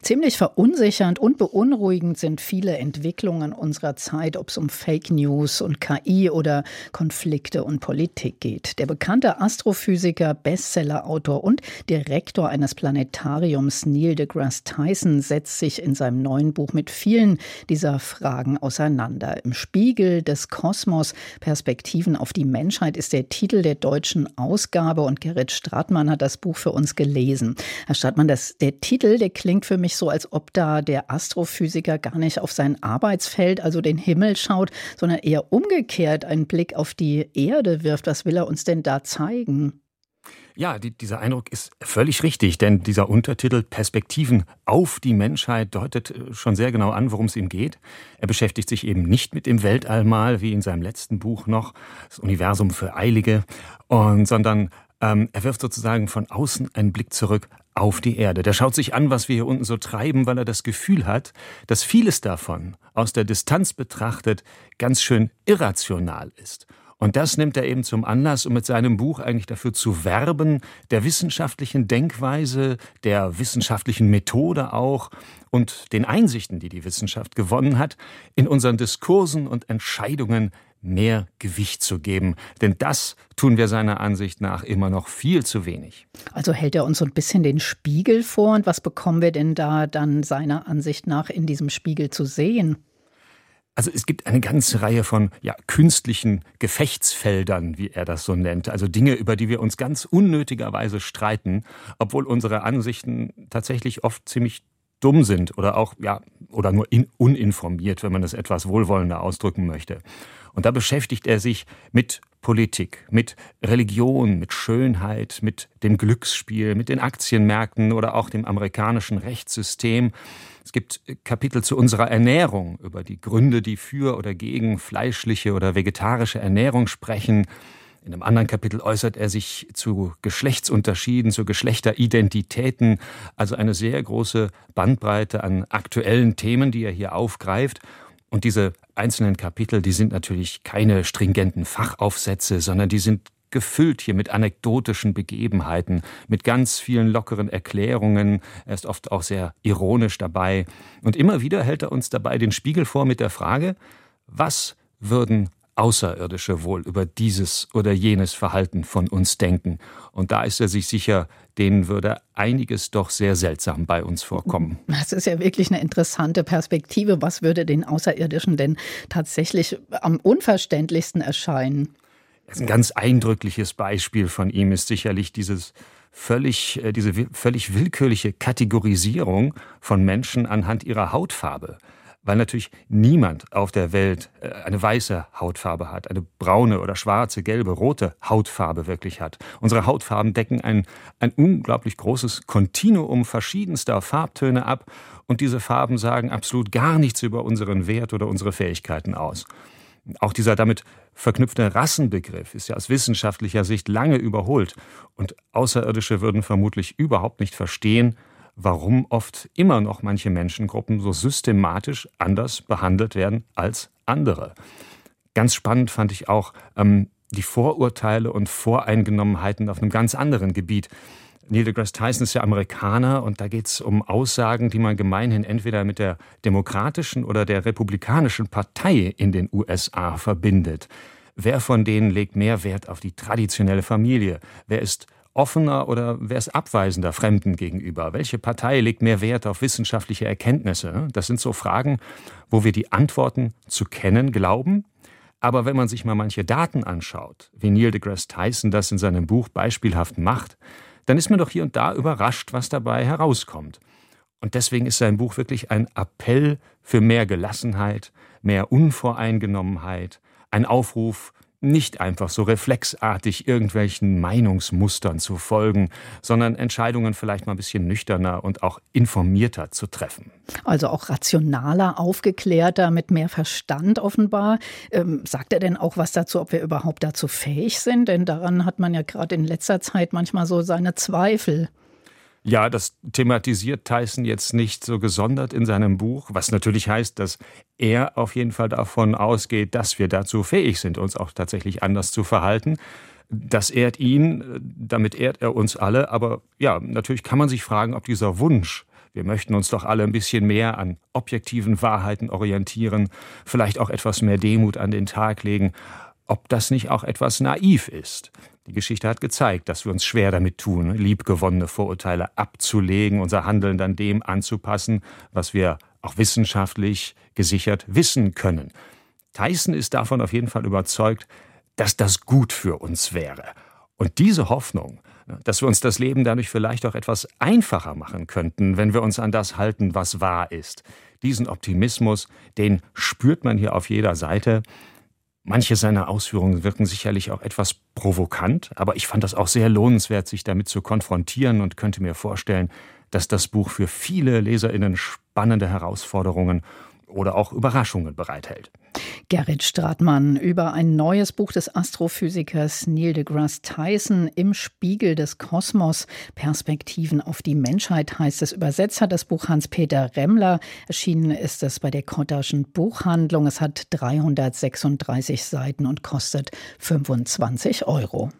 Ziemlich verunsichernd und beunruhigend sind viele Entwicklungen unserer Zeit, ob es um Fake News und KI oder Konflikte und Politik geht. Der bekannte Astrophysiker, Bestsellerautor und Direktor eines Planetariums Neil deGrasse Tyson setzt sich in seinem neuen Buch mit vielen dieser Fragen auseinander. Im Spiegel des Kosmos Perspektiven auf die Menschheit ist der Titel der deutschen Ausgabe und Gerrit Stratmann hat das Buch für uns gelesen. Herr Stratmann, das, der Titel, der klingt für mich so, als ob da der Astrophysiker gar nicht auf sein Arbeitsfeld, also den Himmel schaut, sondern eher umgekehrt einen Blick auf die Erde wirft. Was will er uns denn da zeigen? Ja, die, dieser Eindruck ist völlig richtig, denn dieser Untertitel Perspektiven auf die Menschheit deutet äh, schon sehr genau an, worum es ihm geht. Er beschäftigt sich eben nicht mit dem Weltall mal, wie in seinem letzten Buch noch, das Universum für Eilige, und, sondern ähm, er wirft sozusagen von außen einen Blick zurück auf die Erde. Der schaut sich an, was wir hier unten so treiben, weil er das Gefühl hat, dass vieles davon aus der Distanz betrachtet ganz schön irrational ist. Und das nimmt er eben zum Anlass, um mit seinem Buch eigentlich dafür zu werben, der wissenschaftlichen Denkweise, der wissenschaftlichen Methode auch und den Einsichten, die die Wissenschaft gewonnen hat, in unseren Diskursen und Entscheidungen mehr Gewicht zu geben. Denn das tun wir seiner Ansicht nach immer noch viel zu wenig. Also hält er uns so ein bisschen den Spiegel vor und was bekommen wir denn da dann seiner Ansicht nach in diesem Spiegel zu sehen? Also es gibt eine ganze Reihe von ja, künstlichen Gefechtsfeldern, wie er das so nennt. Also Dinge, über die wir uns ganz unnötigerweise streiten, obwohl unsere Ansichten tatsächlich oft ziemlich dumm sind oder auch ja oder nur in, uninformiert, wenn man das etwas wohlwollender ausdrücken möchte. Und da beschäftigt er sich mit Politik, mit Religion, mit Schönheit, mit dem Glücksspiel, mit den Aktienmärkten oder auch dem amerikanischen Rechtssystem. Es gibt Kapitel zu unserer Ernährung, über die Gründe, die für oder gegen fleischliche oder vegetarische Ernährung sprechen. In einem anderen Kapitel äußert er sich zu Geschlechtsunterschieden, zu Geschlechteridentitäten, also eine sehr große Bandbreite an aktuellen Themen, die er hier aufgreift. Und diese einzelnen Kapitel, die sind natürlich keine stringenten Fachaufsätze, sondern die sind gefüllt hier mit anekdotischen Begebenheiten, mit ganz vielen lockeren Erklärungen. Er ist oft auch sehr ironisch dabei. Und immer wieder hält er uns dabei den Spiegel vor mit der Frage, was würden Außerirdische wohl über dieses oder jenes Verhalten von uns denken. Und da ist er sich sicher, denen würde einiges doch sehr seltsam bei uns vorkommen. Das ist ja wirklich eine interessante Perspektive. Was würde den Außerirdischen denn tatsächlich am unverständlichsten erscheinen? Ein ganz eindrückliches Beispiel von ihm ist sicherlich dieses völlig, äh, diese völlig willkürliche Kategorisierung von Menschen anhand ihrer Hautfarbe weil natürlich niemand auf der Welt äh, eine weiße Hautfarbe hat, eine braune oder schwarze, gelbe, rote Hautfarbe wirklich hat. Unsere Hautfarben decken ein, ein unglaublich großes Kontinuum verschiedenster Farbtöne ab und diese Farben sagen absolut gar nichts über unseren Wert oder unsere Fähigkeiten aus. Auch dieser damit verknüpfte Rassenbegriff ist ja aus wissenschaftlicher Sicht lange überholt und Außerirdische würden vermutlich überhaupt nicht verstehen, warum oft immer noch manche Menschengruppen so systematisch anders behandelt werden als andere. Ganz spannend fand ich auch ähm, die Vorurteile und Voreingenommenheiten auf einem ganz anderen Gebiet. Neil deGrasse Tyson ist ja Amerikaner und da geht es um Aussagen, die man gemeinhin entweder mit der demokratischen oder der republikanischen Partei in den USA verbindet. Wer von denen legt mehr Wert auf die traditionelle Familie? Wer ist offener oder wer ist abweisender Fremden gegenüber? Welche Partei legt mehr Wert auf wissenschaftliche Erkenntnisse? Das sind so Fragen, wo wir die Antworten zu kennen glauben. Aber wenn man sich mal manche Daten anschaut, wie Neil deGrasse Tyson das in seinem Buch beispielhaft macht, dann ist man doch hier und da überrascht, was dabei herauskommt. Und deswegen ist sein Buch wirklich ein Appell für mehr Gelassenheit, mehr Unvoreingenommenheit, ein Aufruf nicht einfach so reflexartig irgendwelchen Meinungsmustern zu folgen, sondern Entscheidungen vielleicht mal ein bisschen nüchterner und auch informierter zu treffen. Also auch rationaler, aufgeklärter, mit mehr Verstand offenbar. Ähm, sagt er denn auch was dazu, ob wir überhaupt dazu fähig sind? Denn daran hat man ja gerade in letzter Zeit manchmal so seine Zweifel. Ja, das thematisiert Tyson jetzt nicht so gesondert in seinem Buch, was natürlich heißt, dass er auf jeden Fall davon ausgeht, dass wir dazu fähig sind, uns auch tatsächlich anders zu verhalten. Das ehrt ihn, damit ehrt er uns alle. Aber ja, natürlich kann man sich fragen, ob dieser Wunsch, wir möchten uns doch alle ein bisschen mehr an objektiven Wahrheiten orientieren, vielleicht auch etwas mehr Demut an den Tag legen, ob das nicht auch etwas naiv ist. Die Geschichte hat gezeigt, dass wir uns schwer damit tun, liebgewonnene Vorurteile abzulegen, unser Handeln dann dem anzupassen, was wir auch wissenschaftlich gesichert wissen können. Tyson ist davon auf jeden Fall überzeugt, dass das gut für uns wäre. Und diese Hoffnung, dass wir uns das Leben dadurch vielleicht auch etwas einfacher machen könnten, wenn wir uns an das halten, was wahr ist. Diesen Optimismus, den spürt man hier auf jeder Seite. Manche seiner Ausführungen wirken sicherlich auch etwas provokant, aber ich fand das auch sehr lohnenswert, sich damit zu konfrontieren und könnte mir vorstellen, dass das Buch für viele Leserinnen spannende Herausforderungen oder auch Überraschungen bereithält. Gerrit Stratmann über ein neues Buch des Astrophysikers Neil deGrasse Tyson im Spiegel des Kosmos. Perspektiven auf die Menschheit heißt es. Übersetzt hat das Buch Hans-Peter Remmler. Erschienen ist es bei der Kotterschen Buchhandlung. Es hat 336 Seiten und kostet 25 Euro.